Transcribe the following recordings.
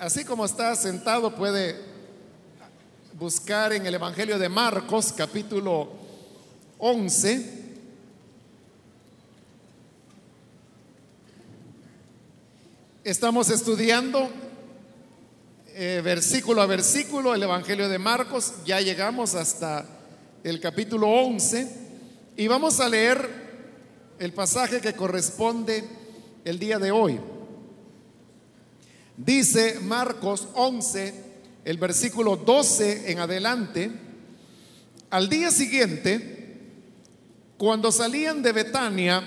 así como está sentado, puede buscar en el Evangelio de Marcos, capítulo 11. Estamos estudiando eh, versículo a versículo el Evangelio de Marcos. Ya llegamos hasta el capítulo 11 y vamos a leer el pasaje que corresponde el día de hoy. Dice Marcos 11, el versículo 12 en adelante, al día siguiente, cuando salían de Betania,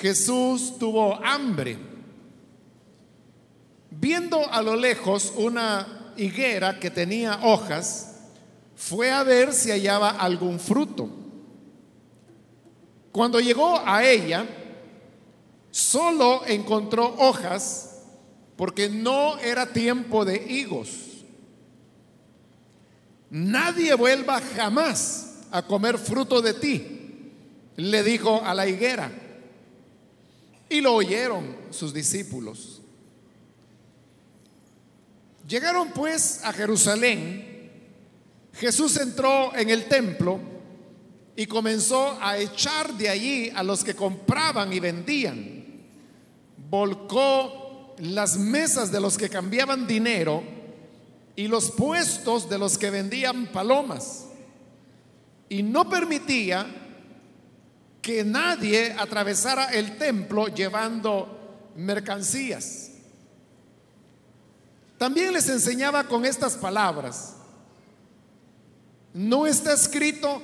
Jesús tuvo hambre. Viendo a lo lejos una higuera que tenía hojas, fue a ver si hallaba algún fruto. Cuando llegó a ella, solo encontró hojas porque no era tiempo de higos. Nadie vuelva jamás a comer fruto de ti, le dijo a la higuera. Y lo oyeron sus discípulos. Llegaron pues a Jerusalén. Jesús entró en el templo y comenzó a echar de allí a los que compraban y vendían. Volcó las mesas de los que cambiaban dinero y los puestos de los que vendían palomas. Y no permitía que nadie atravesara el templo llevando mercancías. También les enseñaba con estas palabras. No está escrito,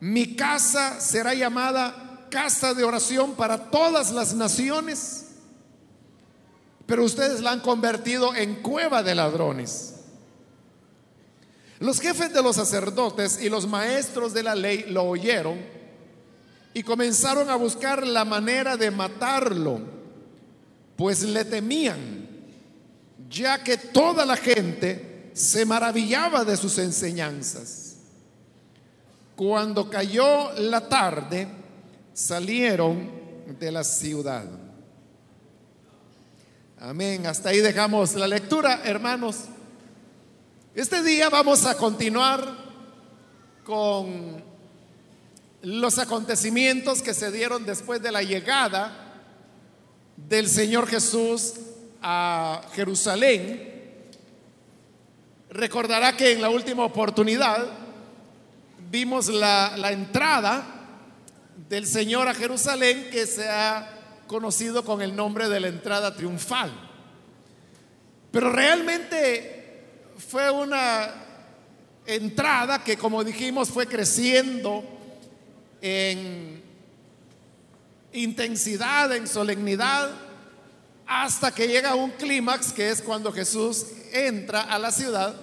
mi casa será llamada casa de oración para todas las naciones pero ustedes la han convertido en cueva de ladrones. Los jefes de los sacerdotes y los maestros de la ley lo oyeron y comenzaron a buscar la manera de matarlo, pues le temían, ya que toda la gente se maravillaba de sus enseñanzas. Cuando cayó la tarde, salieron de la ciudad. Amén. Hasta ahí dejamos la lectura, hermanos. Este día vamos a continuar con los acontecimientos que se dieron después de la llegada del Señor Jesús a Jerusalén. Recordará que en la última oportunidad vimos la, la entrada del Señor a Jerusalén que se ha conocido con el nombre de la entrada triunfal. Pero realmente fue una entrada que, como dijimos, fue creciendo en intensidad, en solemnidad, hasta que llega un clímax, que es cuando Jesús entra a la ciudad.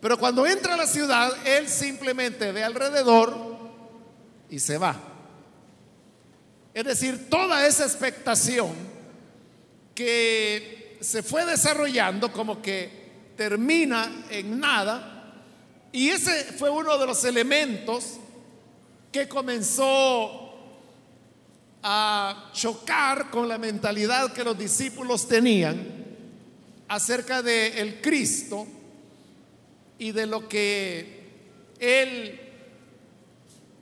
Pero cuando entra a la ciudad, Él simplemente ve alrededor y se va. Es decir, toda esa expectación que se fue desarrollando como que termina en nada. Y ese fue uno de los elementos que comenzó a chocar con la mentalidad que los discípulos tenían acerca de el Cristo y de lo que él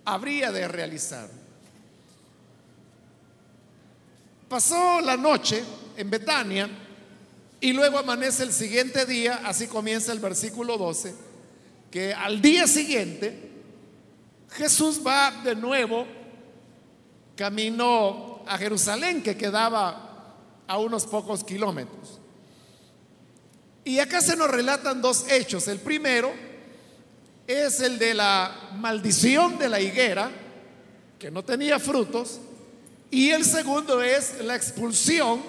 habría de realizar. Pasó la noche en Betania y luego amanece el siguiente día, así comienza el versículo 12, que al día siguiente Jesús va de nuevo camino a Jerusalén, que quedaba a unos pocos kilómetros. Y acá se nos relatan dos hechos. El primero es el de la maldición de la higuera, que no tenía frutos, y el segundo es la expulsión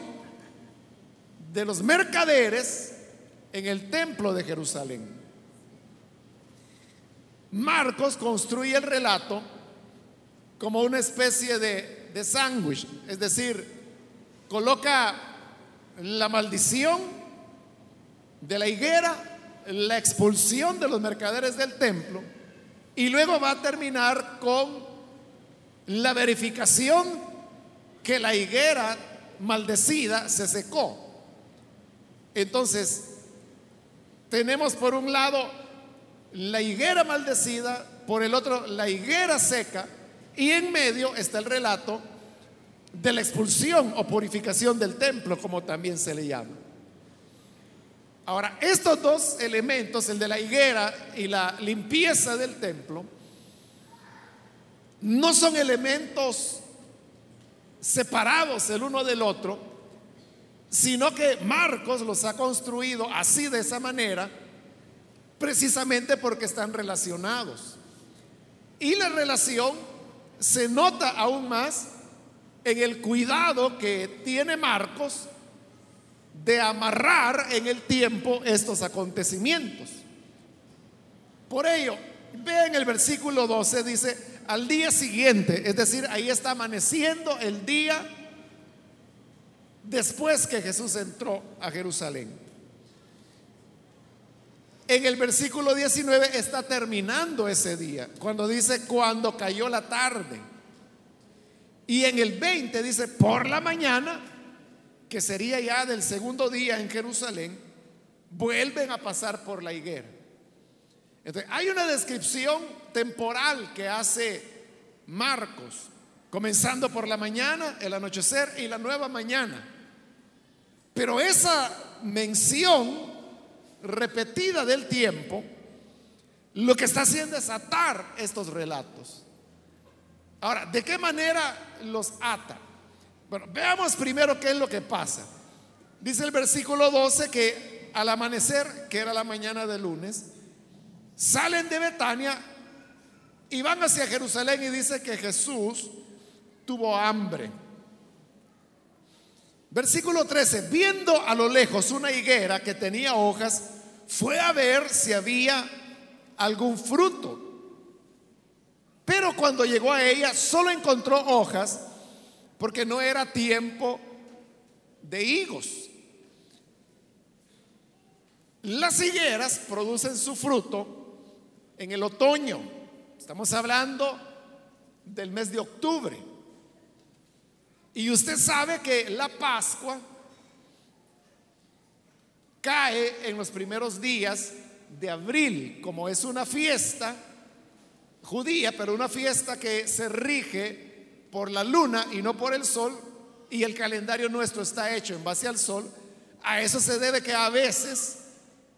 de los mercaderes en el templo de Jerusalén. Marcos construye el relato como una especie de, sándwich, es decir, coloca la maldición de la higuera, la expulsión de los mercaderes del templo, y luego va a terminar con la verificación que la higuera maldecida se secó. Entonces, tenemos por un lado la higuera maldecida, por el otro la higuera seca, y en medio está el relato de la expulsión o purificación del templo, como también se le llama. Ahora, estos dos elementos, el de la higuera y la limpieza del templo, no son elementos separados el uno del otro, sino que Marcos los ha construido así de esa manera, precisamente porque están relacionados. Y la relación se nota aún más en el cuidado que tiene Marcos de amarrar en el tiempo estos acontecimientos. Por ello, vean el versículo 12, dice, al día siguiente, es decir, ahí está amaneciendo el día después que Jesús entró a Jerusalén. En el versículo 19 está terminando ese día, cuando dice cuando cayó la tarde. Y en el 20 dice por la mañana, que sería ya del segundo día en Jerusalén, vuelven a pasar por la higuera. Entonces, hay una descripción temporal que hace Marcos, comenzando por la mañana, el anochecer y la nueva mañana. Pero esa mención repetida del tiempo, lo que está haciendo es atar estos relatos. Ahora, ¿de qué manera los ata? Bueno, veamos primero qué es lo que pasa. Dice el versículo 12 que al amanecer, que era la mañana de lunes, salen de Betania y van hacia Jerusalén y dice que Jesús tuvo hambre. Versículo 13, viendo a lo lejos una higuera que tenía hojas, fue a ver si había algún fruto. Pero cuando llegó a ella, solo encontró hojas porque no era tiempo de higos. Las higueras producen su fruto en el otoño. Estamos hablando del mes de octubre. Y usted sabe que la Pascua cae en los primeros días de abril, como es una fiesta judía, pero una fiesta que se rige por la luna y no por el sol, y el calendario nuestro está hecho en base al sol, a eso se debe que a veces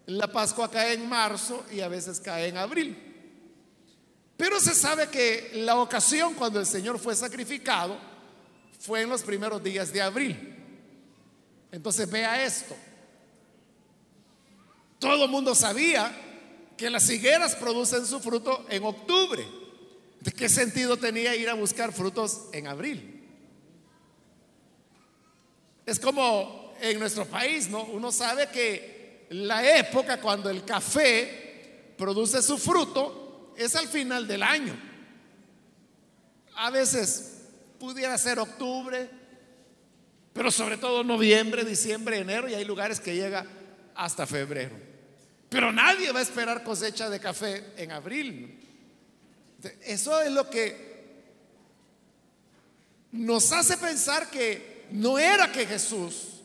la Pascua cae en marzo y a veces cae en abril. Pero se sabe que la ocasión cuando el Señor fue sacrificado fue en los primeros días de abril. Entonces vea esto. Todo el mundo sabía que las higueras producen su fruto en octubre. ¿De qué sentido tenía ir a buscar frutos en abril? Es como en nuestro país, ¿no? Uno sabe que la época cuando el café produce su fruto es al final del año. A veces pudiera ser octubre, pero sobre todo noviembre, diciembre, enero, y hay lugares que llega hasta febrero. Pero nadie va a esperar cosecha de café en abril. Eso es lo que nos hace pensar que no era que Jesús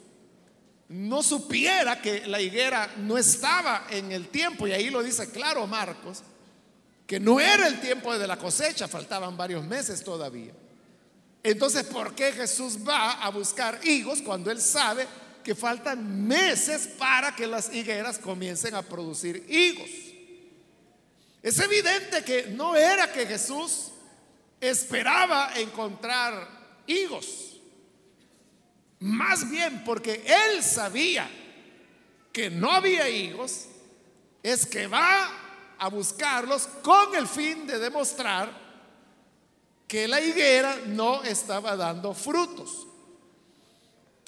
no supiera que la higuera no estaba en el tiempo, y ahí lo dice claro Marcos, que no era el tiempo de la cosecha, faltaban varios meses todavía. Entonces, ¿por qué Jesús va a buscar higos cuando él sabe que faltan meses para que las higueras comiencen a producir higos. Es evidente que no era que Jesús esperaba encontrar higos. Más bien porque él sabía que no había higos, es que va a buscarlos con el fin de demostrar que la higuera no estaba dando frutos.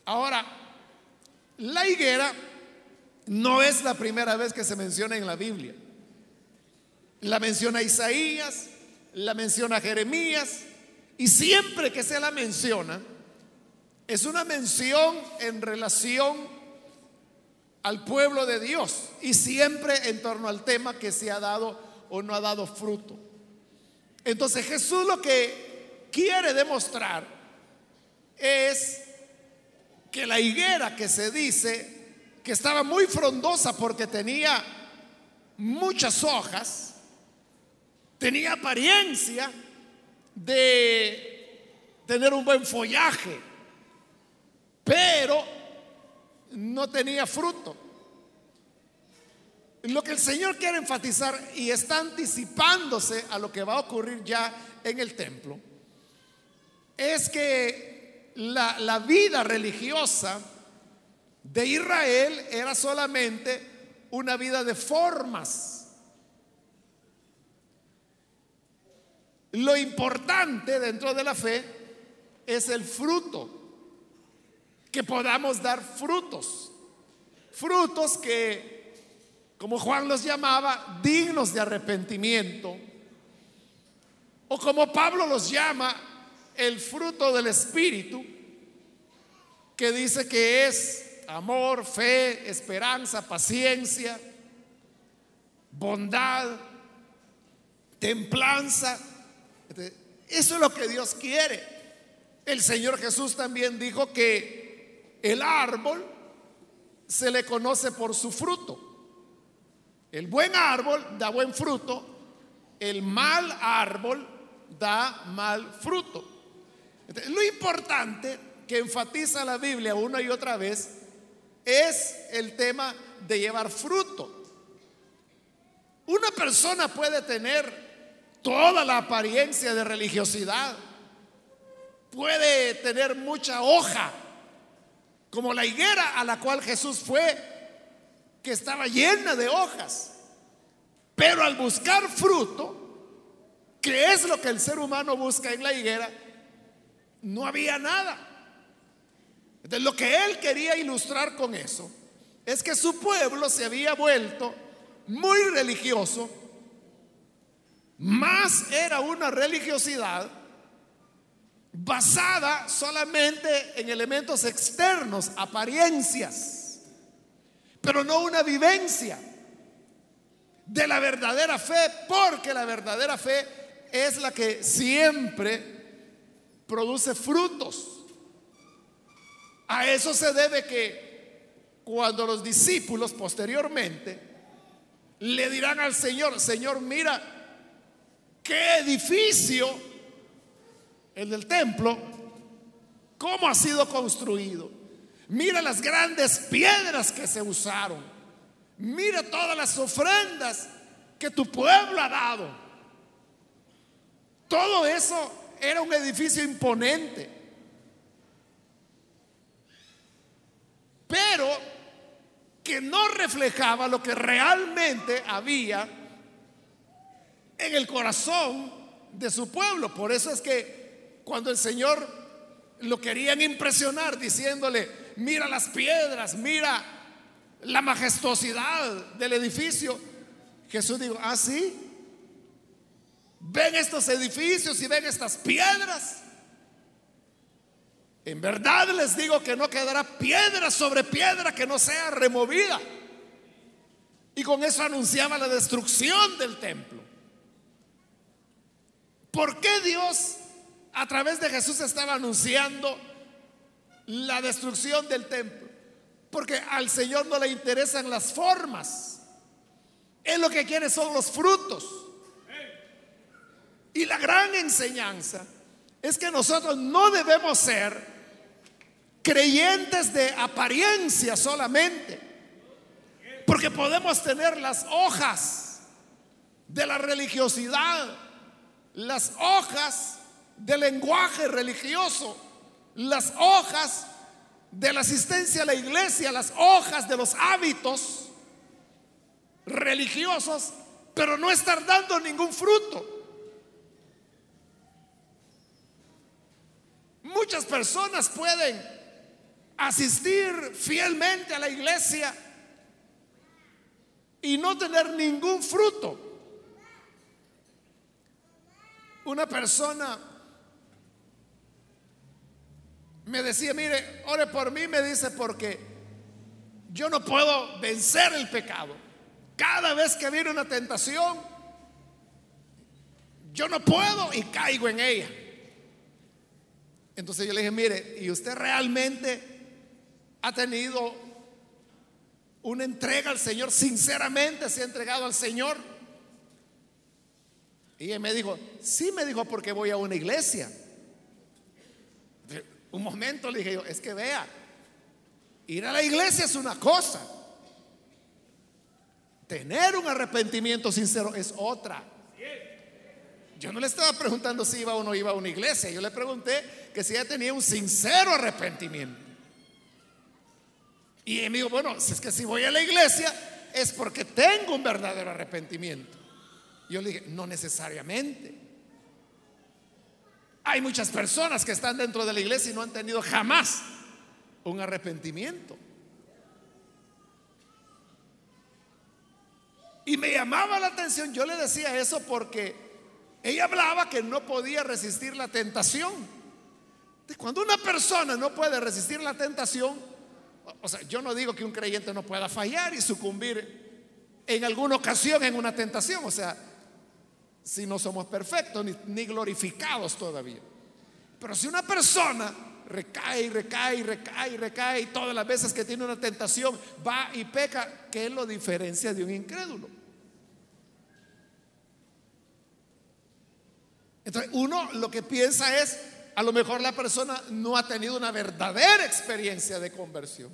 Ahora, la higuera no es la primera vez que se menciona en la Biblia. La menciona Isaías, la menciona Jeremías, y siempre que se la menciona, es una mención en relación al pueblo de Dios y siempre en torno al tema que se ha dado o no ha dado fruto. Entonces Jesús lo que quiere demostrar es que la higuera que se dice que estaba muy frondosa porque tenía muchas hojas, tenía apariencia de tener un buen follaje, pero no tenía fruto. Lo que el Señor quiere enfatizar y está anticipándose a lo que va a ocurrir ya en el templo, es que la, vida religiosa de Israel era solamente una vida de formas. Lo importante dentro de la fe es el fruto, que podamos dar frutos, frutos que, como Juan los llamaba, dignos de arrepentimiento, o como Pablo los llama, el fruto del Espíritu, que dice que es amor, fe, esperanza, paciencia, bondad, templanza. Eso es lo que Dios quiere. El Señor Jesús también dijo que el árbol se le conoce por su fruto. El buen árbol da buen fruto, el mal árbol da mal fruto. lo importante que enfatiza la Biblia una y otra vez es el tema de llevar fruto. Una persona puede tener toda la apariencia de religiosidad, puede tener mucha hoja, como la higuera a la cual Jesús fue, que estaba llena de hojas, pero al buscar fruto, que es lo que el ser humano busca en la higuera, no había nada. Entonces, lo que él quería ilustrar con eso es que su pueblo se había vuelto muy religioso, más era una religiosidad basada solamente en elementos externos, apariencias, pero no una vivencia de la verdadera fe, porque la verdadera fe es la que siempre produce frutos. A eso se debe que cuando los discípulos posteriormente le dirán al Señor, Señor, mira, qué edificio, el del templo, cómo ha sido construido. Mira las grandes piedras que se usaron. Mira todas las ofrendas que tu pueblo ha dado. Todo eso era un edificio imponente. pero que no reflejaba lo que realmente había en el corazón de su pueblo. Por eso es que cuando el Señor lo querían impresionar diciéndole, mira las piedras, mira la majestuosidad del edificio, Jesús dijo, ah, sí, ven estos edificios y ven estas piedras. En verdad les digo que no quedará piedra sobre piedra que no sea removida. Y con eso anunciaba la destrucción del templo. ¿Por qué Dios a través de Jesús estaba anunciando la destrucción del templo? Porque al Señor no le interesan las formas. Él lo que quiere son los frutos. Y la gran enseñanza es que nosotros no debemos ser creyentes de apariencia solamente. Porque podemos tener las hojas de la religiosidad, las hojas del lenguaje religioso, las hojas de la asistencia a la iglesia, las hojas de los hábitos religiosos, pero no estar dando ningún fruto. Muchas personas pueden asistir fielmente a la iglesia y no tener ningún fruto. Una persona me decía, mire, ore por mí, me dice, porque yo no puedo vencer el pecado. Cada vez que viene una tentación, yo no puedo y caigo en ella. Entonces yo le dije, mire, ¿y usted realmente ha tenido una entrega al Señor, sinceramente se ha entregado al Señor. Y él me dijo, sí, me dijo, porque voy a una iglesia. Un momento le dije yo, es que vea, ir a la iglesia es una cosa. Tener un arrepentimiento sincero es otra. Yo no le estaba preguntando si iba o no iba a una iglesia, yo le pregunté que si ella tenía un sincero arrepentimiento. Y él me dijo, bueno, si es que si voy a la iglesia es porque tengo un verdadero arrepentimiento. Yo le dije, no necesariamente. Hay muchas personas que están dentro de la iglesia y no han tenido jamás un arrepentimiento. Y me llamaba la atención, yo le decía eso porque ella hablaba que no podía resistir la tentación. Cuando una persona no puede resistir la tentación, o sea, yo no digo que un creyente no pueda fallar y sucumbir en alguna ocasión en una tentación, o sea, si no somos perfectos ni, glorificados todavía. Pero si una persona recae recae recae recae y todas las veces que tiene una tentación va y peca, ¿qué lo diferencia de un incrédulo? Entonces uno lo que piensa es, a lo mejor la persona no ha tenido una verdadera experiencia de conversión.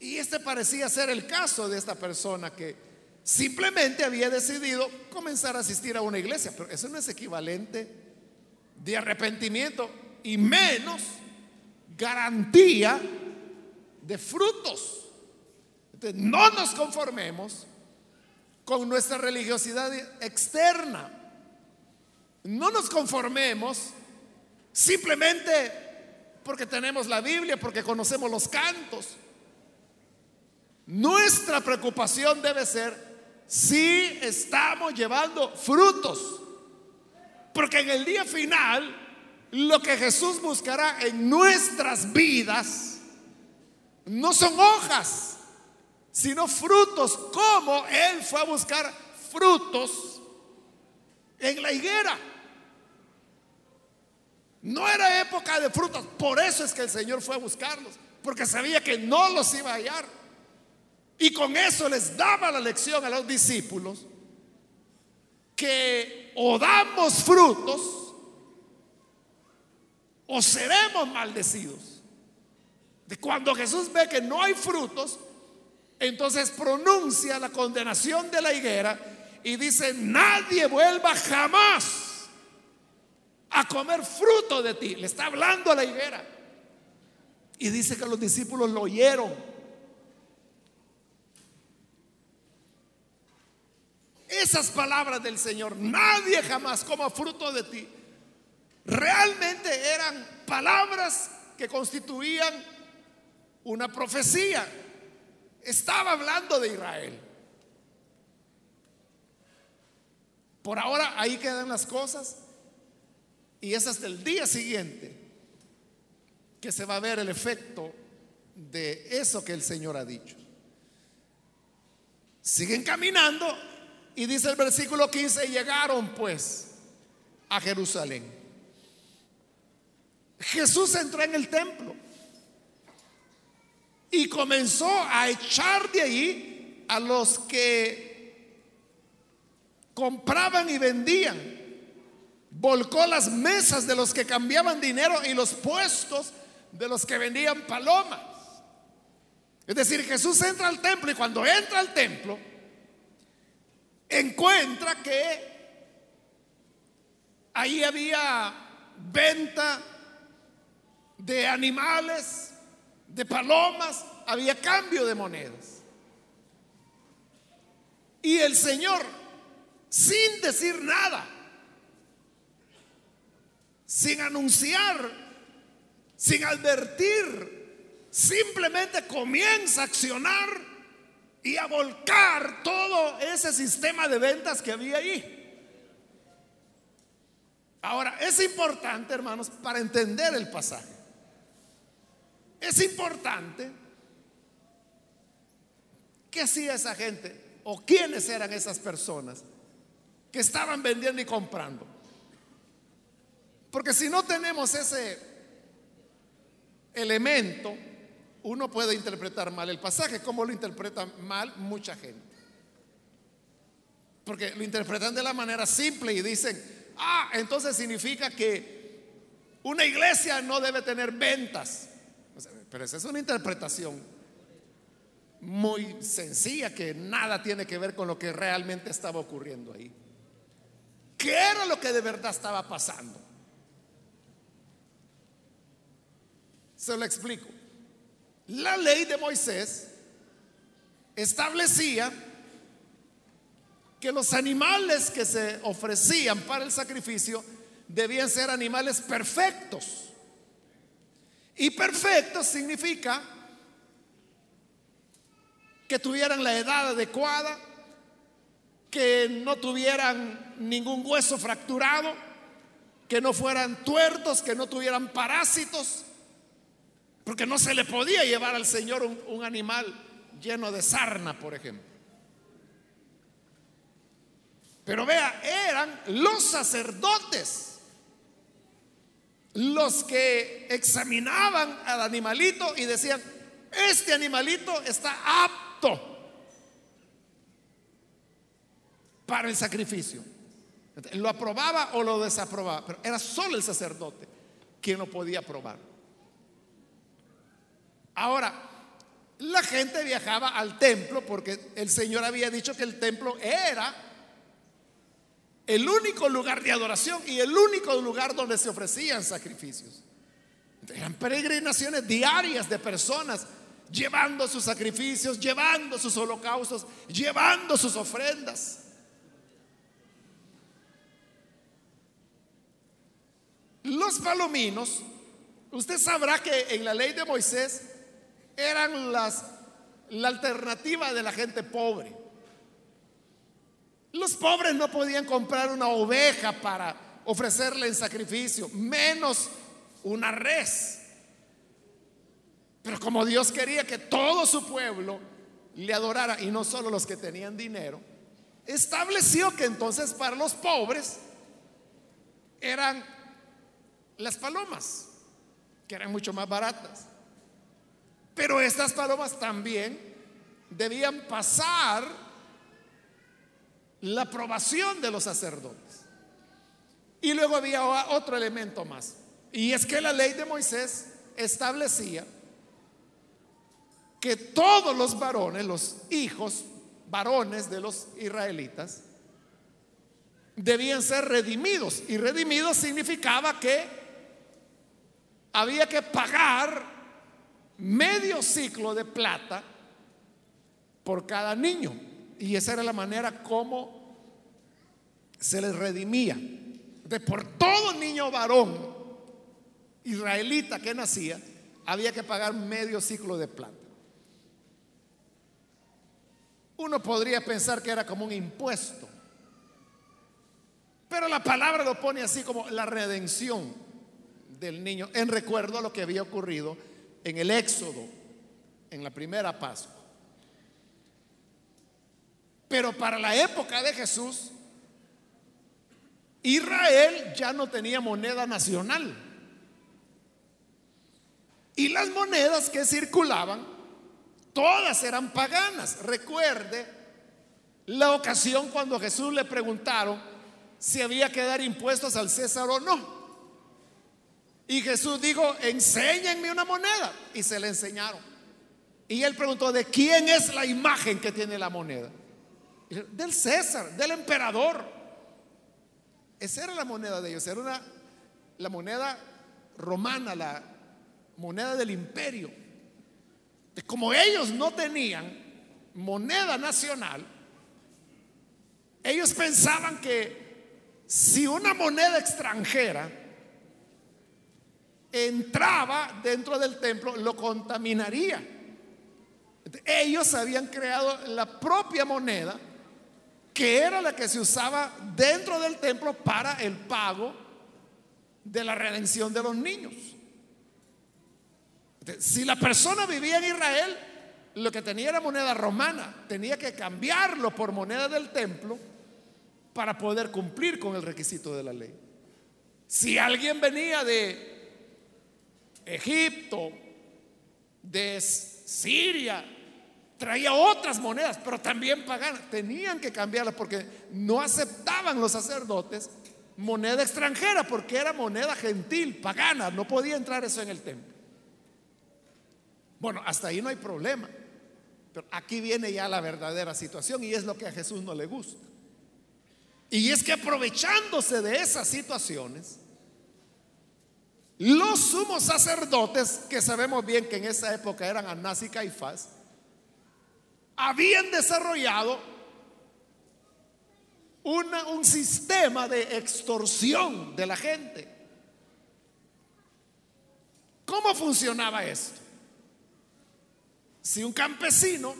Y este parecía ser el caso de esta persona que simplemente había decidido comenzar a asistir a una iglesia, pero eso no es equivalente de arrepentimiento y menos garantía de frutos. No nos conformemos con nuestra religiosidad externa. No nos conformemos simplemente porque tenemos la Biblia, porque conocemos los cantos. Nuestra preocupación debe ser si estamos llevando frutos. Porque en el día final, lo que Jesús buscará en nuestras vidas no son hojas, sino frutos, como Él fue a buscar frutos en la higuera. No era época de frutos, por eso es que el Señor fue a buscarlos, porque sabía que no los iba a hallar. Y con eso les daba la lección a los discípulos que o damos frutos o seremos maldecidos. De cuando Jesús ve que no hay frutos, entonces pronuncia la condenación de la higuera y dice, nadie vuelva jamás a comer fruto de ti. Le está hablando a la higuera. Y dice que los discípulos lo oyeron. Esas palabras del Señor, nadie jamás coma fruto de ti, realmente eran palabras que constituían una profecía. Estaba hablando de Israel. Por ahora ahí quedan las cosas y es hasta el día siguiente que se va a ver el efecto de eso que el Señor ha dicho. Siguen caminando y dice el versículo 15, llegaron pues a Jerusalén. Jesús entró en el templo y comenzó a echar de ahí a los que compraban y vendían. Volcó las mesas de los que cambiaban dinero y los puestos de los que vendían palomas. Es decir, Jesús entra al templo y cuando entra al templo, encuentra que ahí había venta de animales, de palomas, había cambio de monedas. Y el Señor, sin decir nada, sin anunciar, sin advertir, simplemente comienza a accionar y a volcar todo ese sistema de ventas que había ahí. Ahora, es importante, hermanos, para entender el pasaje. Es importante qué hacía esa gente o quiénes eran esas personas que estaban vendiendo y comprando. Porque si no tenemos ese elemento, uno puede interpretar mal el pasaje. ¿Cómo lo interpreta mal mucha gente? Porque lo interpretan de la manera simple y dicen, ah, entonces significa que una iglesia no debe tener ventas. Pero esa es una interpretación muy sencilla que nada tiene que ver con lo que realmente estaba ocurriendo ahí. ¿Qué era lo que de verdad estaba pasando? Se lo explico. La ley de Moisés establecía que los animales que se ofrecían para el sacrificio debían ser animales perfectos. Y perfectos significa que tuvieran la edad adecuada, que no tuvieran ningún hueso fracturado, que no fueran tuertos, que no tuvieran parásitos, porque no se le podía llevar al Señor un, animal lleno de sarna, por ejemplo. Pero vea, eran los sacerdotes los que examinaban al animalito y decían, este animalito está apto para el sacrificio. Lo aprobaba o lo desaprobaba, pero era solo el sacerdote quien lo podía aprobar. Ahora, la gente viajaba al templo porque el Señor había dicho que el templo era el único lugar de adoración y el único lugar donde se ofrecían sacrificios. Eran peregrinaciones diarias de personas llevando sus sacrificios, llevando sus holocaustos, llevando sus ofrendas. Los palominos, usted sabrá que en la ley de Moisés eran las, la alternativa de la gente pobre. Los pobres no podían comprar una oveja para ofrecerle en sacrificio, menos una res. Pero como Dios quería que todo su pueblo le adorara, y no solo los que tenían dinero, estableció que entonces para los pobres eran las palomas, que eran mucho más baratas. Pero estas palomas también debían pasar la aprobación de los sacerdotes. Y luego había otro elemento más. Y es que la ley de Moisés establecía que todos los varones, los hijos varones de los israelitas, debían ser redimidos. Y redimidos significaba que había que pagar medio ciclo de plata por cada niño. Y esa era la manera como se les redimía. De por todo niño varón israelita que nacía, había que pagar medio ciclo de plata. Uno podría pensar que era como un impuesto, pero la palabra lo pone así como la redención del niño en recuerdo a lo que había ocurrido en el Éxodo, en la primera Pascua. Pero para la época de Jesús, Israel ya no tenía moneda nacional. Y las monedas que circulaban, todas eran paganas. Recuerde la ocasión cuando Jesús le preguntaron si había que dar impuestos al César o no. Y Jesús dijo, enséñenme una moneda. Y se le enseñaron. Y él preguntó, ¿de quién es la imagen que tiene la moneda? del César, del emperador. Esa era la moneda de ellos, era una, la moneda romana, la moneda del imperio. Como ellos no tenían moneda nacional, ellos pensaban que si una moneda extranjera entraba dentro del templo, lo contaminaría. Ellos habían creado la propia moneda, que era la que se usaba dentro del templo para el pago de la redención de los niños. Si la persona vivía en Israel, lo que tenía era moneda romana, tenía que cambiarlo por moneda del templo para poder cumplir con el requisito de la ley. Si alguien venía de Egipto, de Siria, traía otras monedas, pero también paganas. Tenían que cambiarlas porque no aceptaban los sacerdotes moneda extranjera, porque era moneda gentil, pagana. No podía entrar eso en el templo. Bueno, hasta ahí no hay problema. Pero aquí viene ya la verdadera situación y es lo que a Jesús no le gusta. Y es que aprovechándose de esas situaciones, los sumos sacerdotes, que sabemos bien que en esa época eran Anás y Caifás, habían desarrollado un sistema de extorsión de la gente. ¿Cómo funcionaba esto? Si un campesino,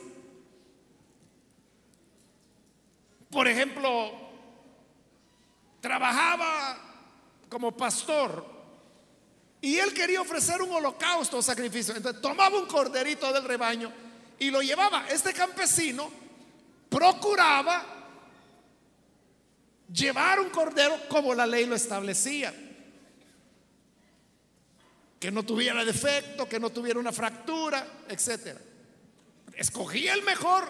por ejemplo, trabajaba como pastor y él quería ofrecer un holocausto o sacrificio, entonces tomaba un corderito del rebaño y lo llevaba. Este campesino procuraba llevar un cordero como la ley lo establecía. Que no tuviera defecto, que no tuviera una fractura, etcétera escogía el mejor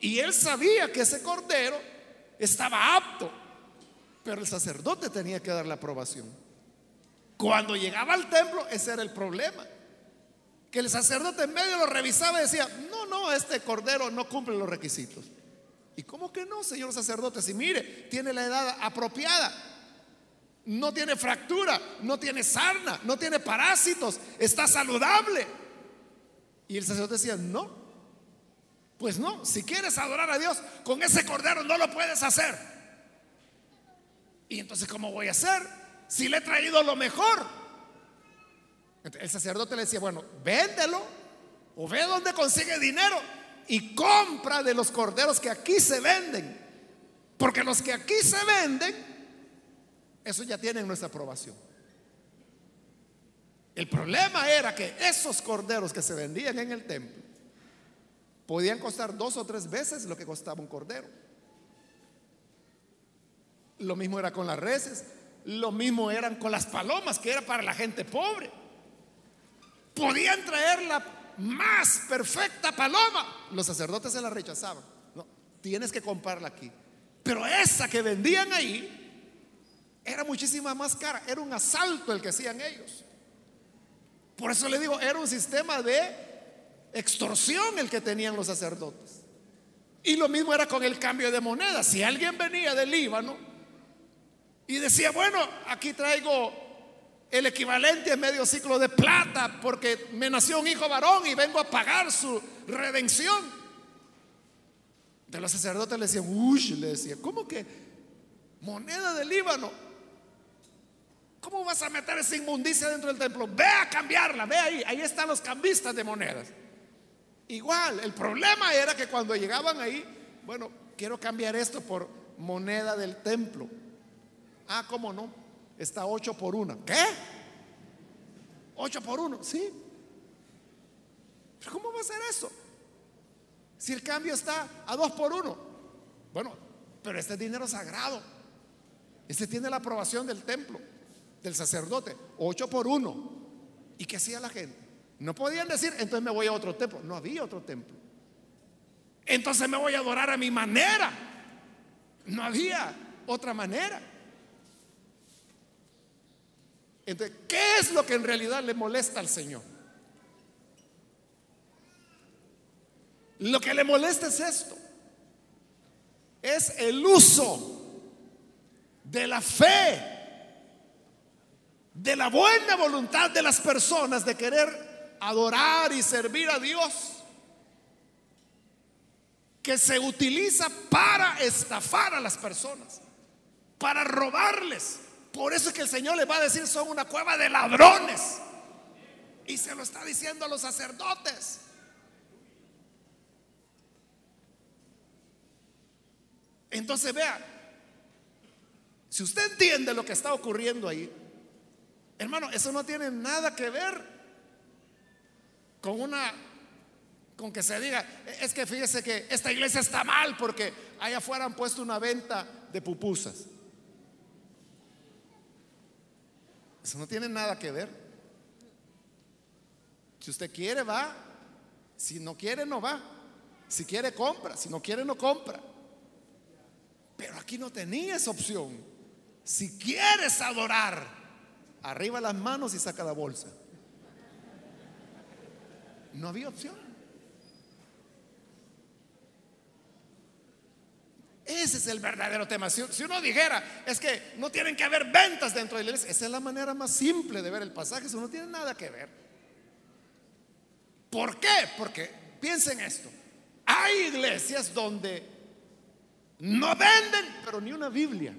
y él sabía que ese cordero estaba apto, pero el sacerdote tenía que dar la aprobación. Cuando llegaba al templo, ese era el problema. Que el sacerdote en medio lo revisaba y decía, no, no, este cordero no cumple los requisitos. ¿Y cómo que no, señor sacerdote? Si mire, tiene la edad apropiada, no tiene fractura, no tiene sarna, no tiene parásitos, está saludable. Y el sacerdote decía, no, pues no, si quieres adorar a Dios con ese cordero no lo puedes hacer. Y entonces, ¿cómo voy a hacer? Si le he traído lo mejor. el sacerdote le decía, bueno, véndelo o ve dónde consigue dinero y compra de los corderos que aquí se venden. Porque los que aquí se venden, eso ya tienen nuestra aprobación. El problema era que esos corderos que se vendían en el templo podían costar dos o tres veces lo que costaba un cordero. Lo mismo era con las reses, lo mismo eran con las palomas, que era para la gente pobre. Podían traer la más perfecta paloma. Los sacerdotes se la rechazaban. No, tienes que comprarla aquí. Pero esa que vendían ahí era muchísima más cara. Era un asalto el que hacían ellos. Por eso le digo, era un sistema de extorsión el que tenían los sacerdotes. Y lo mismo era con el cambio de moneda. Si alguien venía del Líbano y decía, bueno, aquí traigo el equivalente a medio ciclo de plata porque me nació un hijo varón y vengo a pagar su redención. De los sacerdotes le decían, uy, le decía, ¿cómo que moneda del Líbano? ¿Cómo vas a meter esa inmundicia dentro del templo? Ve a cambiarla, ve ahí, ahí están los cambistas de monedas. Igual, el problema era que cuando llegaban ahí, bueno, quiero cambiar esto por moneda del templo. Ah, ¿cómo no? Está 8 por 1. ¿Qué? 8 por 1, sí. ¿Pero cómo va a ser eso? Si el cambio está a 2 por 1. Bueno, pero este es dinero sagrado. Este tiene la aprobación del templo, del sacerdote. 8 por 1. ¿Y qué hacía la gente? No podían decir, entonces me voy a otro templo. No había otro templo. Entonces me voy a adorar a mi manera. No había otra manera. Entonces, ¿qué es lo que en realidad le molesta al Señor? Lo que le molesta es esto. Es el uso de la fe, de la buena voluntad de las personas de querer adorar y servir a Dios que se utiliza para estafar a las personas, para robarles. Por eso es que el Señor les va a decir son una cueva de ladrones. Y se lo está diciendo a los sacerdotes. Entonces vea, si usted entiende lo que está ocurriendo ahí, hermano, eso no tiene nada que ver con una con que se diga, es que fíjese que esta iglesia está mal porque allá afuera han puesto una venta de pupusas. Eso no tiene nada que ver. Si usted quiere, va. Si no quiere, no va. Si quiere, compra. Si no quiere, no compra. Pero aquí no tenía esa opción. Si quieres adorar, arriba las manos y saca la bolsa. No había opción. Ese es el verdadero tema. Si, uno dijera, es que no tienen que haber ventas dentro de la iglesia, esa es la manera más simple de ver el pasaje, eso no tiene nada que ver. ¿Por qué? Porque piensen esto, hay iglesias donde no venden, pero ni una Biblia.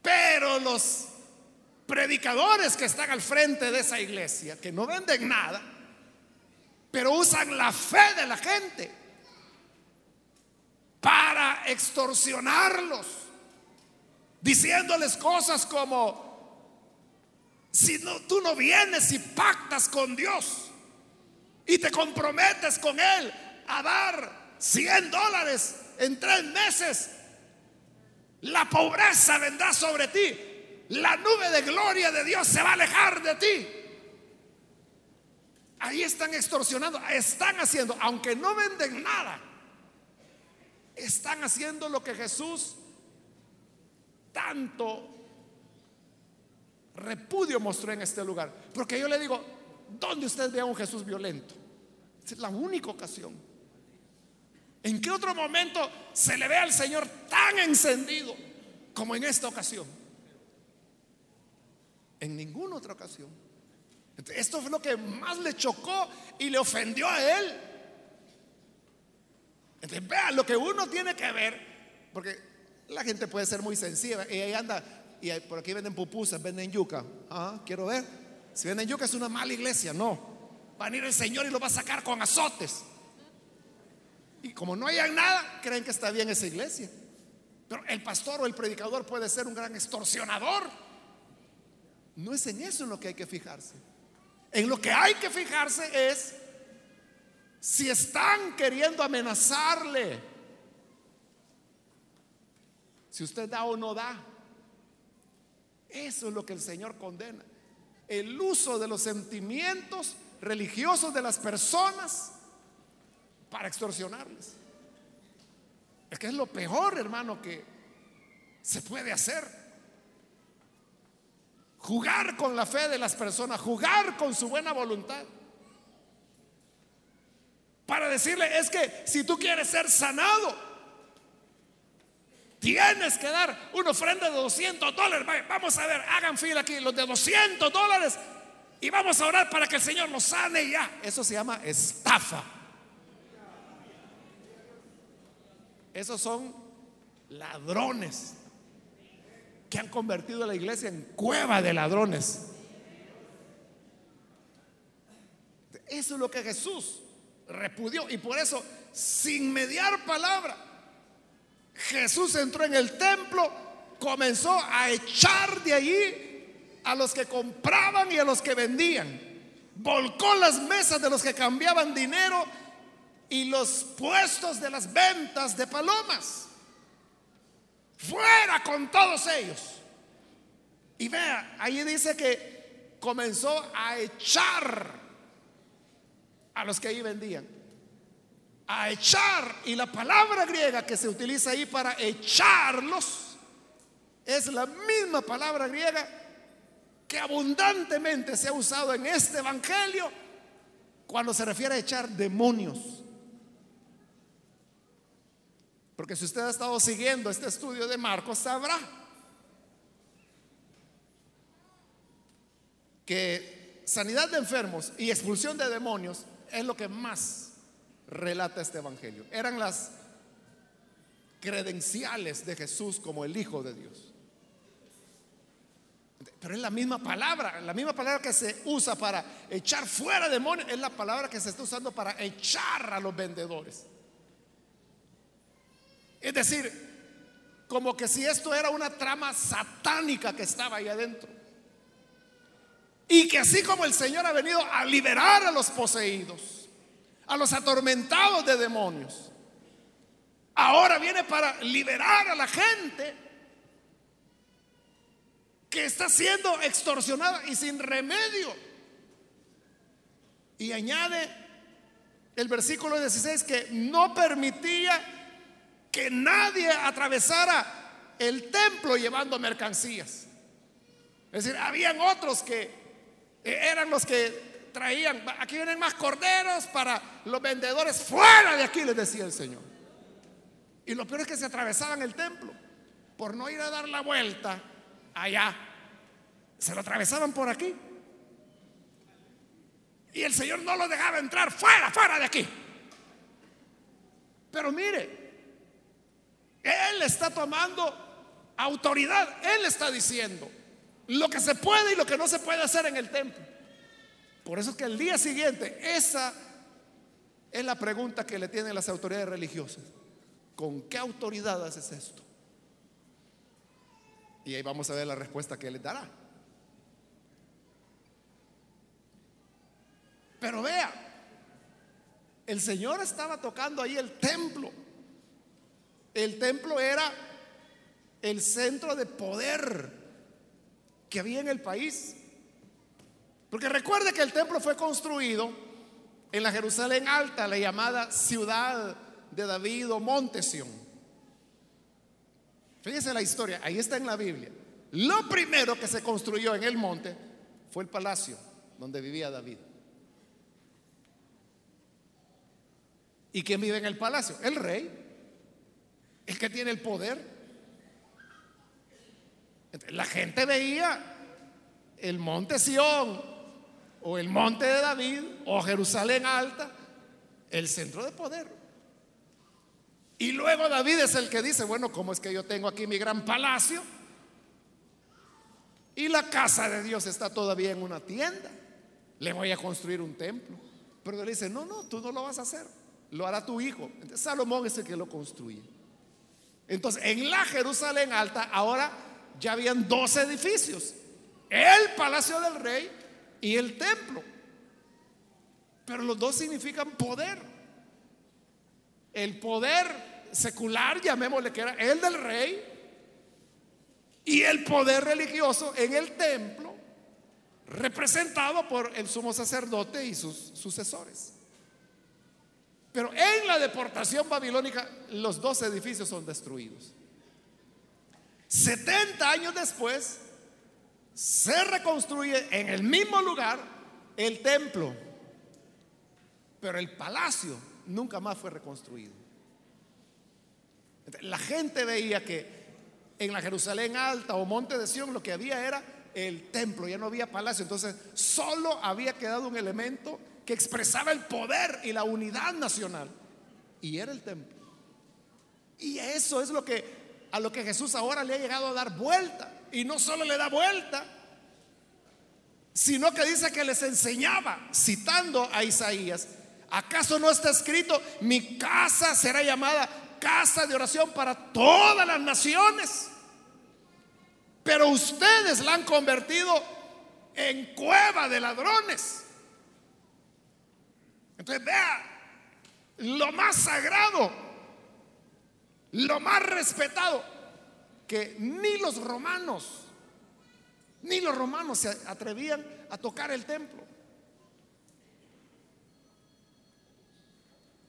Pero los predicadores que están al frente de esa iglesia, que no venden nada, pero usan la fe de la gente para extorsionarlos, diciéndoles cosas como, si no, tú no vienes y pactas con Dios y te comprometes con Él a dar 100 dólares en tres meses, la pobreza vendrá sobre ti, la nube de gloria de Dios se va a alejar de ti. Ahí están extorsionando, están haciendo, aunque no venden nada, están haciendo lo que Jesús tanto repudio mostró en este lugar. Porque yo le digo, ¿dónde usted ve a un Jesús violento? Es la única ocasión. ¿En qué otro momento se le ve al Señor tan encendido como en esta ocasión? En ninguna otra ocasión. Esto fue lo que más le chocó y le ofendió a él. Entonces, vean lo que uno tiene que ver, porque la gente puede ser muy sencilla y ahí anda, y por aquí venden pupusas, venden yuca. Ah, quiero ver. Si venden yuca es una mala iglesia, no. Va a ir el Señor y lo va a sacar con azotes. Y como no hayan nada, creen que está bien esa iglesia. Pero el pastor o el predicador puede ser un gran extorsionador. No es en eso en lo que hay que fijarse. En lo que hay que fijarse es si están queriendo amenazarle, si usted da o no da, eso es lo que el Señor condena. El uso de los sentimientos religiosos de las personas para extorsionarles. Es que es lo peor, hermano, que se puede hacer. Jugar con la fe de las personas, jugar con su buena voluntad. Para decirle, es que si tú quieres ser sanado, tienes que dar una ofrenda de 200 dólares. Vamos a ver, hagan fila aquí, los de 200 dólares. Y vamos a orar para que el Señor nos sane ya. Eso se llama estafa. Esos son ladrones que han convertido la iglesia en cueva de ladrones. Eso es lo que Jesús repudió. Y por eso, sin mediar palabra, Jesús entró en el templo, comenzó a echar de allí a los que compraban y a los que vendían. Volcó las mesas de los que cambiaban dinero y los puestos de las ventas de palomas. Fuera con todos ellos. Y vea, ahí dice que comenzó a echar a los que ahí vendían. A echar. Y la palabra griega que se utiliza ahí para echarlos es la misma palabra griega que abundantemente se ha usado en este Evangelio cuando se refiere a echar demonios. Porque si usted ha estado siguiendo este estudio de Marcos, sabrá que sanidad de enfermos y expulsión de demonios es lo que más relata este Evangelio. Eran las credenciales de Jesús como el Hijo de Dios. Pero es la misma palabra, la misma palabra que se usa para echar fuera demonios, es la palabra que se está usando para echar a los vendedores. Es decir, como que si esto era una trama satánica que estaba ahí adentro. Y que así como el Señor ha venido a liberar a los poseídos, a los atormentados de demonios, ahora viene para liberar a la gente que está siendo extorsionada y sin remedio. Y añade el versículo 16 que no permitía que nadie atravesara el templo llevando mercancías. Es decir, habían otros que eran los que traían, aquí vienen más corderos para los vendedores, fuera de aquí, les decía el Señor. Y lo peor es que se atravesaban el templo por no ir a dar la vuelta allá. Se lo atravesaban por aquí. Y el Señor no lo dejaba entrar fuera, fuera de aquí. Pero mire, Él está tomando autoridad. Él está diciendo lo que se puede y lo que no se puede hacer en el templo. Por eso es que el día siguiente, esa es la pregunta que le tienen las autoridades religiosas. ¿Con qué autoridad haces esto? Y ahí vamos a ver la respuesta que les dará. Pero vea, el Señor estaba tocando ahí el templo. El templo era el centro de poder que había en el país. Porque recuerde que el templo fue construido en la Jerusalén alta, la llamada ciudad de David o Monte Sión. Fíjese la historia, ahí está en la Biblia. Lo primero que se construyó en el monte fue el palacio donde vivía David. ¿Y quién vive en el palacio? El rey, el que tiene el poder. La gente veía el monte Sión o el monte de David o Jerusalén alta, el centro de poder. Y luego David es el que dice, bueno, ¿cómo es que yo tengo aquí mi gran palacio? Y la casa de Dios está todavía en una tienda. Le voy a construir un templo. Pero él dice, no, no, tú no lo vas a hacer. Lo hará tu hijo. Entonces, Salomón es el que lo construye. Entonces, en la Jerusalén alta, ahora ya habían dos edificios. El palacio del rey y el templo. Pero los dos significan poder el poder secular, llamémosle que era el del rey, y el poder religioso en el templo, representado por el sumo sacerdote y sus sucesores. Pero en la deportación babilónica los dos edificios son destruidos. 70 años después se reconstruye en el mismo lugar el templo, pero el palacio nunca más fue reconstruido. La gente veía que en la Jerusalén alta o monte de Sión lo que había era el templo, ya no había palacio, entonces solo había quedado un elemento que expresaba el poder y la unidad nacional y era el templo. Y eso es lo que a lo que Jesús ahora le ha llegado a dar vuelta y no solo le da vuelta, sino que dice que les enseñaba citando a Isaías ¿Acaso no está escrito, mi casa será llamada casa de oración para todas las naciones? Pero ustedes la han convertido en cueva de ladrones. Entonces vea, lo más sagrado, lo más respetado, que ni los romanos, ni los romanos se atrevían a tocar el templo.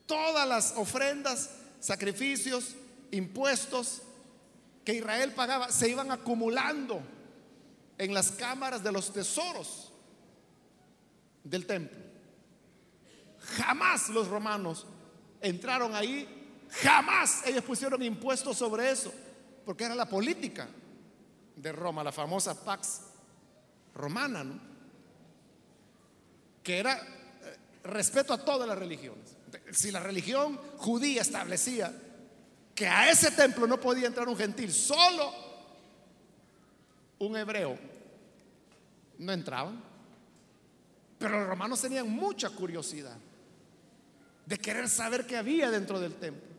Todas las ofrendas, sacrificios, impuestos que Israel pagaba se iban acumulando en las cámaras de los tesoros del templo. Jamás los romanos entraron ahí, jamás ellos pusieron impuestos sobre eso, porque era la política de Roma, la famosa Pax Romana, que era eh, respeto a todas las religiones. Si la religión judía establecía que a ese templo no podía entrar un gentil, solo un hebreo, no entraban. Pero los romanos tenían mucha curiosidad de querer saber qué había dentro del templo,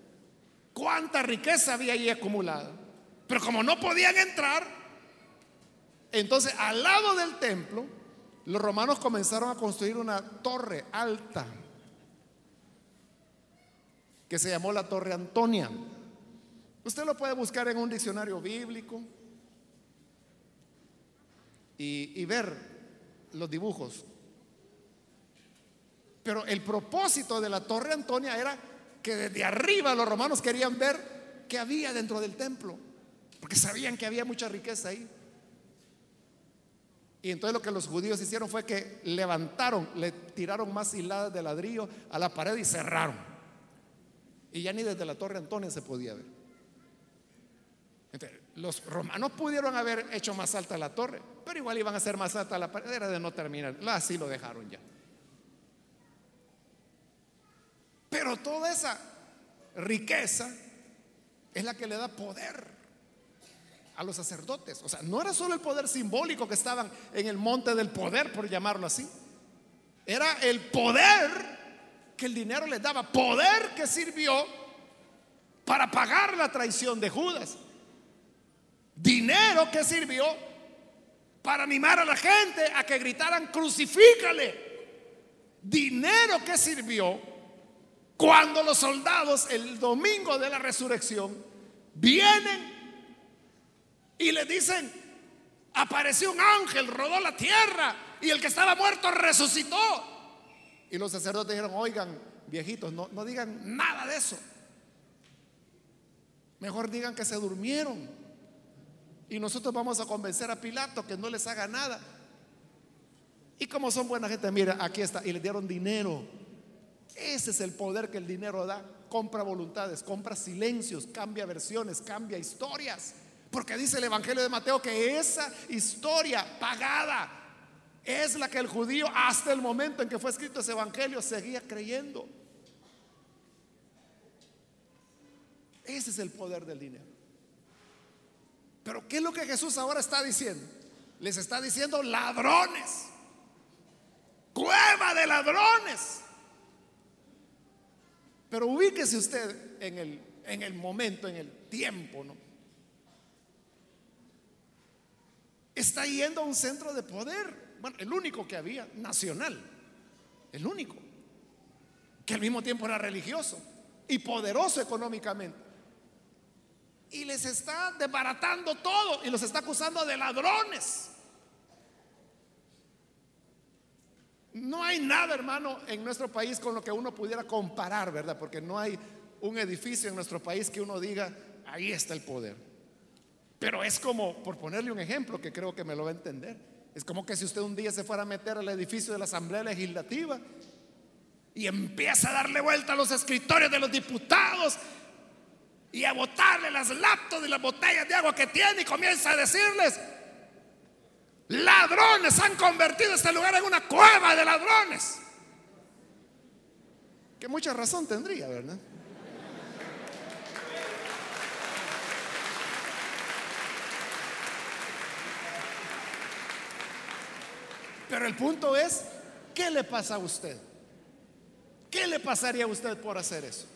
cuánta riqueza había allí acumulada. Pero como no podían entrar, entonces al lado del templo, los romanos comenzaron a construir una torre alta que se llamó la Torre Antonia. Usted lo puede buscar en un diccionario bíblico y, ver los dibujos. Pero el propósito de la Torre Antonia era que desde arriba los romanos querían ver qué había dentro del templo, porque sabían que había mucha riqueza ahí. Y entonces lo que los judíos hicieron fue que levantaron, le tiraron más hiladas de ladrillo a la pared y cerraron. Y ya ni desde la Torre Antonia se podía ver. Entonces, los romanos pudieron haber hecho más alta la torre, pero igual iban a hacer más alta la pared, era de no terminar. Así lo dejaron ya. Pero toda esa riqueza es la que le da poder a los sacerdotes. O sea, no era solo el poder simbólico que estaban en el monte del poder, por llamarlo así. Era el poder que el dinero les daba. Poder que sirvió para pagar la traición de Judas. Dinero que sirvió para animar a la gente a que gritaran crucifícale. Dinero que sirvió cuando los soldados el domingo de la resurrección vienen y le dicen, apareció un ángel, rodó la tierra y el que estaba muerto resucitó. Y los sacerdotes dijeron, oigan, viejitos, no, no digan nada de eso. Mejor digan que se durmieron. Y nosotros vamos a convencer a Pilato que no les haga nada. Y como son buena gente, mira, aquí está. Y le dieron dinero. Ese es el poder que el dinero da. Compra voluntades, compra silencios, cambia versiones, cambia historias. Porque dice el Evangelio de Mateo que esa historia pagada es la que el judío hasta el momento en que fue escrito ese Evangelio seguía creyendo. Ese es el poder del dinero. Pero ¿qué es lo que Jesús ahora está diciendo? Les está diciendo ladrones. Cueva de ladrones. Pero ubíquese usted en el, en el momento, en el tiempo, ¿no? está yendo a un centro de poder, bueno, el único que había, nacional, el único, que al mismo tiempo era religioso y poderoso económicamente. Y les está desbaratando todo y los está acusando de ladrones. No hay nada, hermano, en nuestro país con lo que uno pudiera comparar, ¿verdad? Porque no hay un edificio en nuestro país que uno diga, ahí está el poder. Pero es como, por ponerle un ejemplo que creo que me lo va a entender, es como que si usted un día se fuera a meter al edificio de la Asamblea Legislativa y empieza a darle vuelta a los escritorios de los diputados y a botarle las laptops y las botellas de agua que tiene y comienza a decirles, ladrones han convertido este lugar en una cueva de ladrones. Que mucha razón tendría, ¿verdad? Pero el punto es, ¿qué le pasa a usted? ¿Qué le pasaría a usted por hacer eso?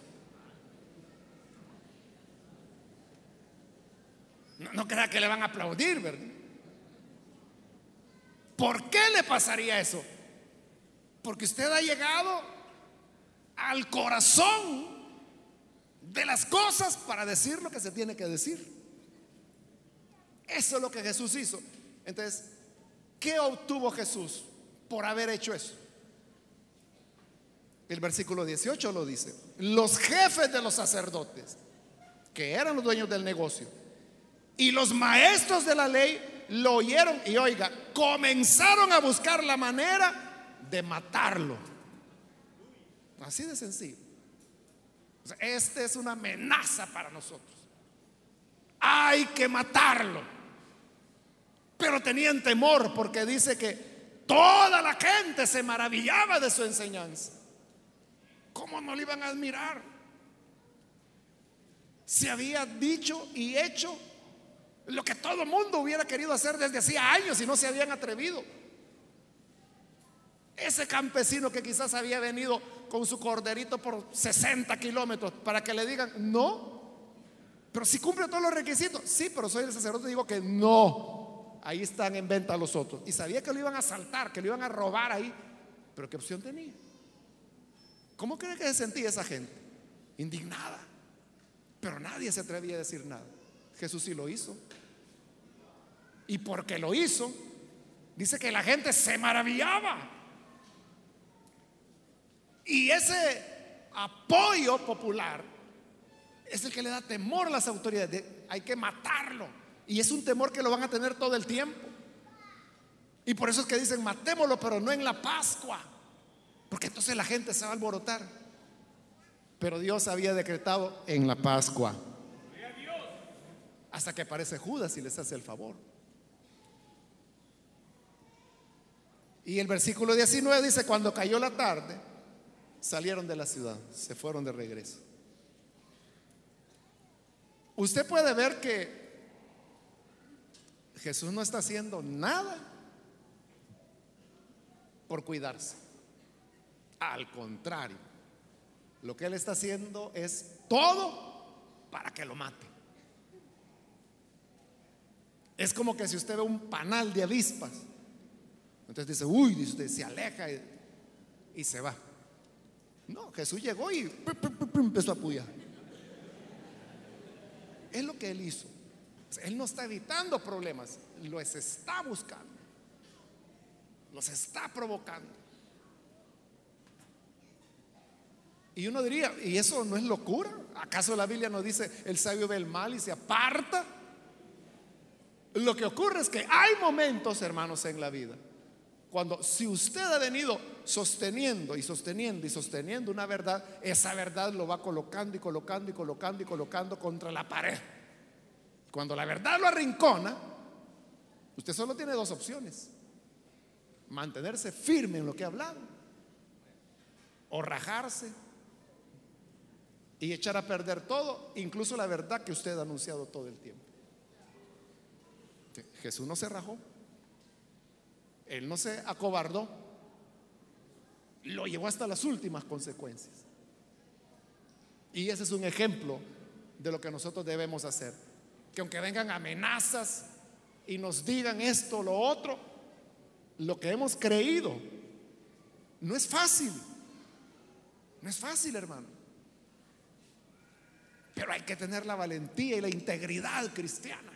No, no crea que le van a aplaudir, ¿verdad? ¿Por qué le pasaría eso? Porque usted ha llegado al corazón de las cosas para decir lo que se tiene que decir. Eso es lo que Jesús hizo. Entonces, ¿Qué obtuvo Jesús por haber hecho eso? El versículo 18 lo dice. Los jefes de los sacerdotes, que eran los dueños del negocio, y los maestros de la ley lo oyeron y oiga, comenzaron a buscar la manera de matarlo. Así de sencillo. esta es una amenaza para nosotros. Hay que matarlo. Pero tenían temor porque dice que toda la gente se maravillaba de su enseñanza. ¿Cómo no le iban a admirar? Se había dicho y hecho lo que todo mundo hubiera querido hacer desde hacía años y no se habían atrevido. Ese campesino que quizás había venido con su corderito por 60 kilómetros para que le digan, no, pero si cumple todos los requisitos, sí, pero soy el sacerdote y digo que no ahí están en venta los otros. Y sabía que lo iban a asaltar, que lo iban a robar ahí. Pero ¿qué opción tenía? ¿Cómo cree que se sentía esa gente? Indignada. Pero nadie se atrevía a decir nada. Jesús sí lo hizo. Y porque lo hizo, dice que la gente se maravillaba. Y ese apoyo popular es el que le da temor a las autoridades. hay que matarlo. Y es un temor que lo van a tener todo el tiempo. Y por eso es que dicen, matémoslo, pero no en la Pascua. Porque entonces la gente se va a alborotar. Pero Dios había decretado en la Pascua. Hasta que aparece Judas y les hace el favor. Y el versículo 19 dice, cuando cayó la tarde, salieron de la ciudad, se fueron de regreso. Usted puede ver que Jesús no está haciendo nada por cuidarse. Al contrario, lo que él está haciendo es todo para que lo mate. Es como que si usted ve un panal de avispas, entonces dice, uy, usted se aleja y, se va. No, Jesús llegó y empezó a puyar. Es lo que él hizo. Él no está evitando problemas, los está buscando, los está provocando. Y uno diría, ¿y eso no es locura? ¿Acaso la Biblia nos dice el sabio ve el mal y se aparta? Lo que ocurre es que hay momentos, hermanos, en la vida, cuando si usted ha venido sosteniendo y sosteniendo y sosteniendo una verdad, esa verdad lo va colocando y colocando y colocando y colocando contra la pared. Cuando la verdad lo arrincona, usted solo tiene dos opciones. Mantenerse firme en lo que ha hablado o rajarse y echar a perder todo, incluso la verdad que usted ha anunciado todo el tiempo. Jesús no se rajó. Él no se acobardó. Lo llevó hasta las últimas consecuencias. Y ese es un ejemplo de lo que nosotros debemos hacer que aunque vengan amenazas y nos digan esto o lo otro, lo que hemos creído no es fácil. No es fácil, hermano. Pero hay que tener la valentía y la integridad cristiana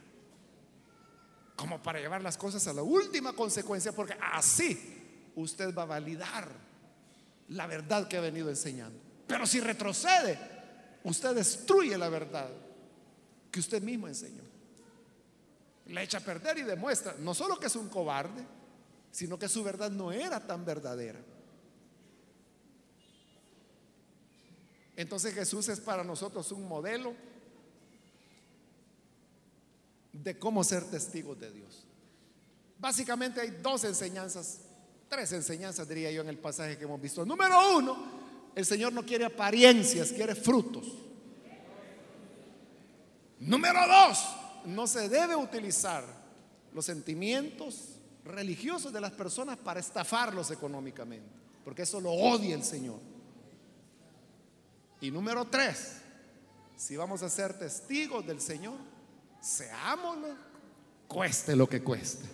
como para llevar las cosas a la última consecuencia, porque así usted va a validar la verdad que ha venido enseñando. Pero si retrocede, usted destruye la verdad que usted mismo enseñó. La echa a perder y demuestra no solo que es un cobarde, sino que su verdad no era tan verdadera. Entonces Jesús es para nosotros un modelo de cómo ser testigos de Dios. Básicamente hay dos enseñanzas, tres enseñanzas diría yo en el pasaje que hemos visto. Número uno, el Señor no quiere apariencias, quiere frutos. Número dos, no se debe utilizar los sentimientos religiosos de las personas para estafarlos económicamente, porque eso lo odia el Señor. Y número tres, si vamos a ser testigos del Señor, seámoslo, cueste lo que cueste.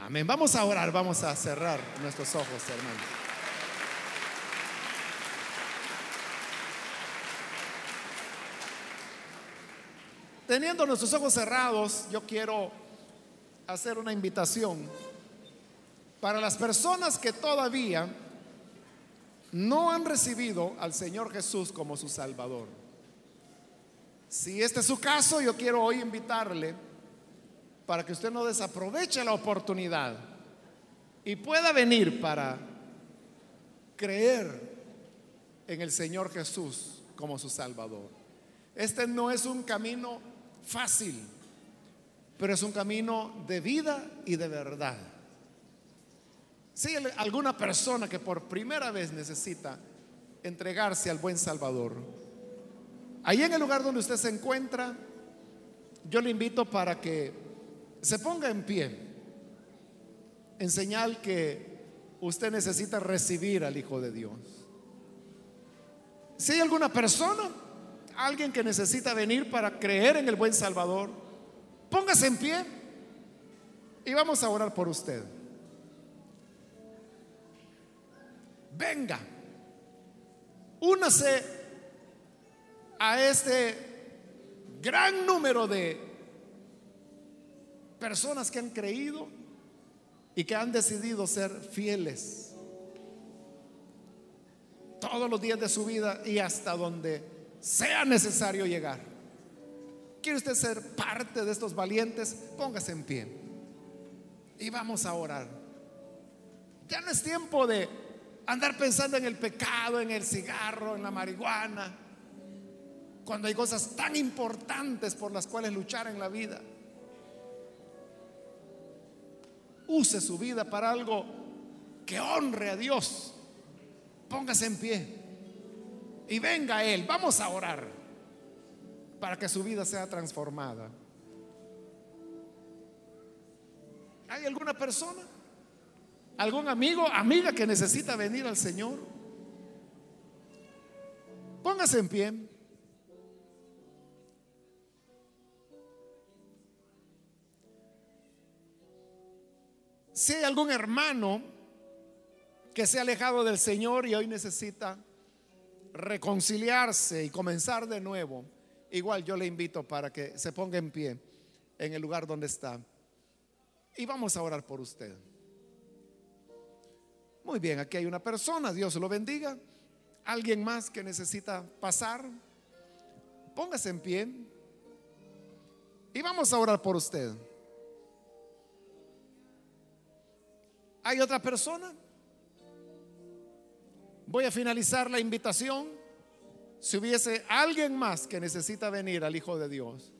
Amén. Vamos a orar, vamos a cerrar nuestros ojos, hermanos. Teniendo nuestros ojos cerrados, yo quiero hacer una invitación para las personas que todavía no han recibido al Señor Jesús como su Salvador. Si este es su caso, yo quiero hoy invitarle para que usted no desaproveche la oportunidad y pueda venir para creer en el Señor Jesús como su Salvador. Este no es un camino fácil, pero es un camino de vida y de verdad. Si hay alguna persona que por primera vez necesita entregarse al buen Salvador, ahí en el lugar donde usted se encuentra, yo le invito para que se ponga en pie, en señal que usted necesita recibir al Hijo de Dios. Si hay alguna persona alguien que necesita venir para creer en el buen Salvador, póngase en pie y vamos a orar por usted. Venga, únase a este gran número de personas que han creído y que han decidido ser fieles todos los días de su vida y hasta donde sea necesario llegar. ¿Quiere usted ser parte de estos valientes? Póngase en pie. Y vamos a orar. Ya no es tiempo de andar pensando en el pecado, en el cigarro, en la marihuana, cuando hay cosas tan importantes por las cuales luchar en la vida. Use su vida para algo que honre a Dios. Póngase en pie y venga a Él. Vamos a orar para que su vida sea transformada. ¿Hay alguna persona? ¿Algún amigo, amiga que necesita venir al Señor? Póngase en pie. Si hay algún hermano que se ha alejado del Señor y hoy necesita reconciliarse y comenzar de nuevo, igual yo le invito para que se ponga en pie en el lugar donde está. Y vamos a orar por usted. Muy bien, aquí hay una persona, Dios lo bendiga. ¿Alguien más que necesita pasar? Póngase en pie. Y vamos a orar por usted. ¿Hay otra persona? Voy a finalizar la invitación. Si hubiese alguien más que necesita venir al Hijo de Dios,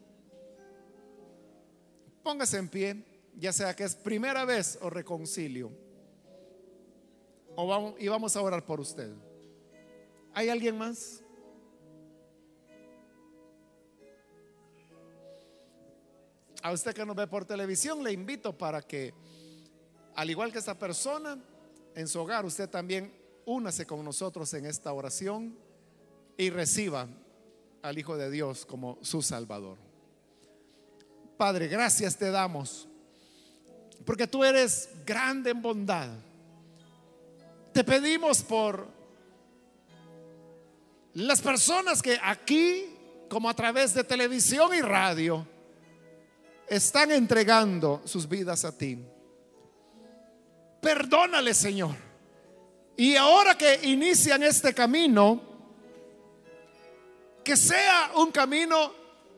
póngase en pie, ya sea que es primera vez o reconcilio. O vamos, y vamos a orar por usted. ¿Hay alguien más? A usted que nos ve por televisión, le invito para que al igual que esta persona, en su hogar usted también únase con nosotros en esta oración y reciba al Hijo de Dios como su Salvador. Padre, gracias te damos, porque tú eres grande en bondad. Te pedimos por las personas que aquí, como a través de televisión y radio, están entregando sus vidas a ti. Perdónale, Señor. Y ahora que inician este camino, que sea un camino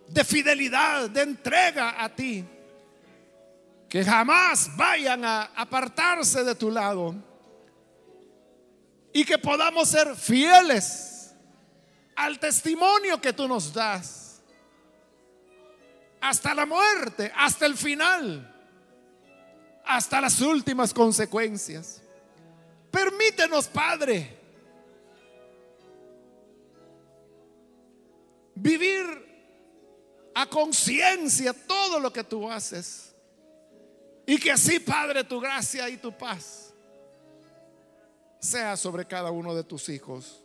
de fidelidad, de entrega a ti. Que jamás vayan a apartarse de tu lado. Y que podamos ser fieles al testimonio que tú nos das. Hasta la muerte, hasta el final hasta las últimas consecuencias. Permítenos, Padre, vivir a conciencia todo lo que tú haces. Y que así, Padre, tu gracia y tu paz sea sobre cada uno de tus hijos.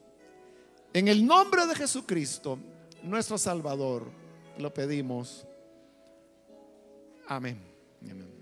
En el nombre de Jesucristo, nuestro Salvador, lo pedimos. Amén. Amén.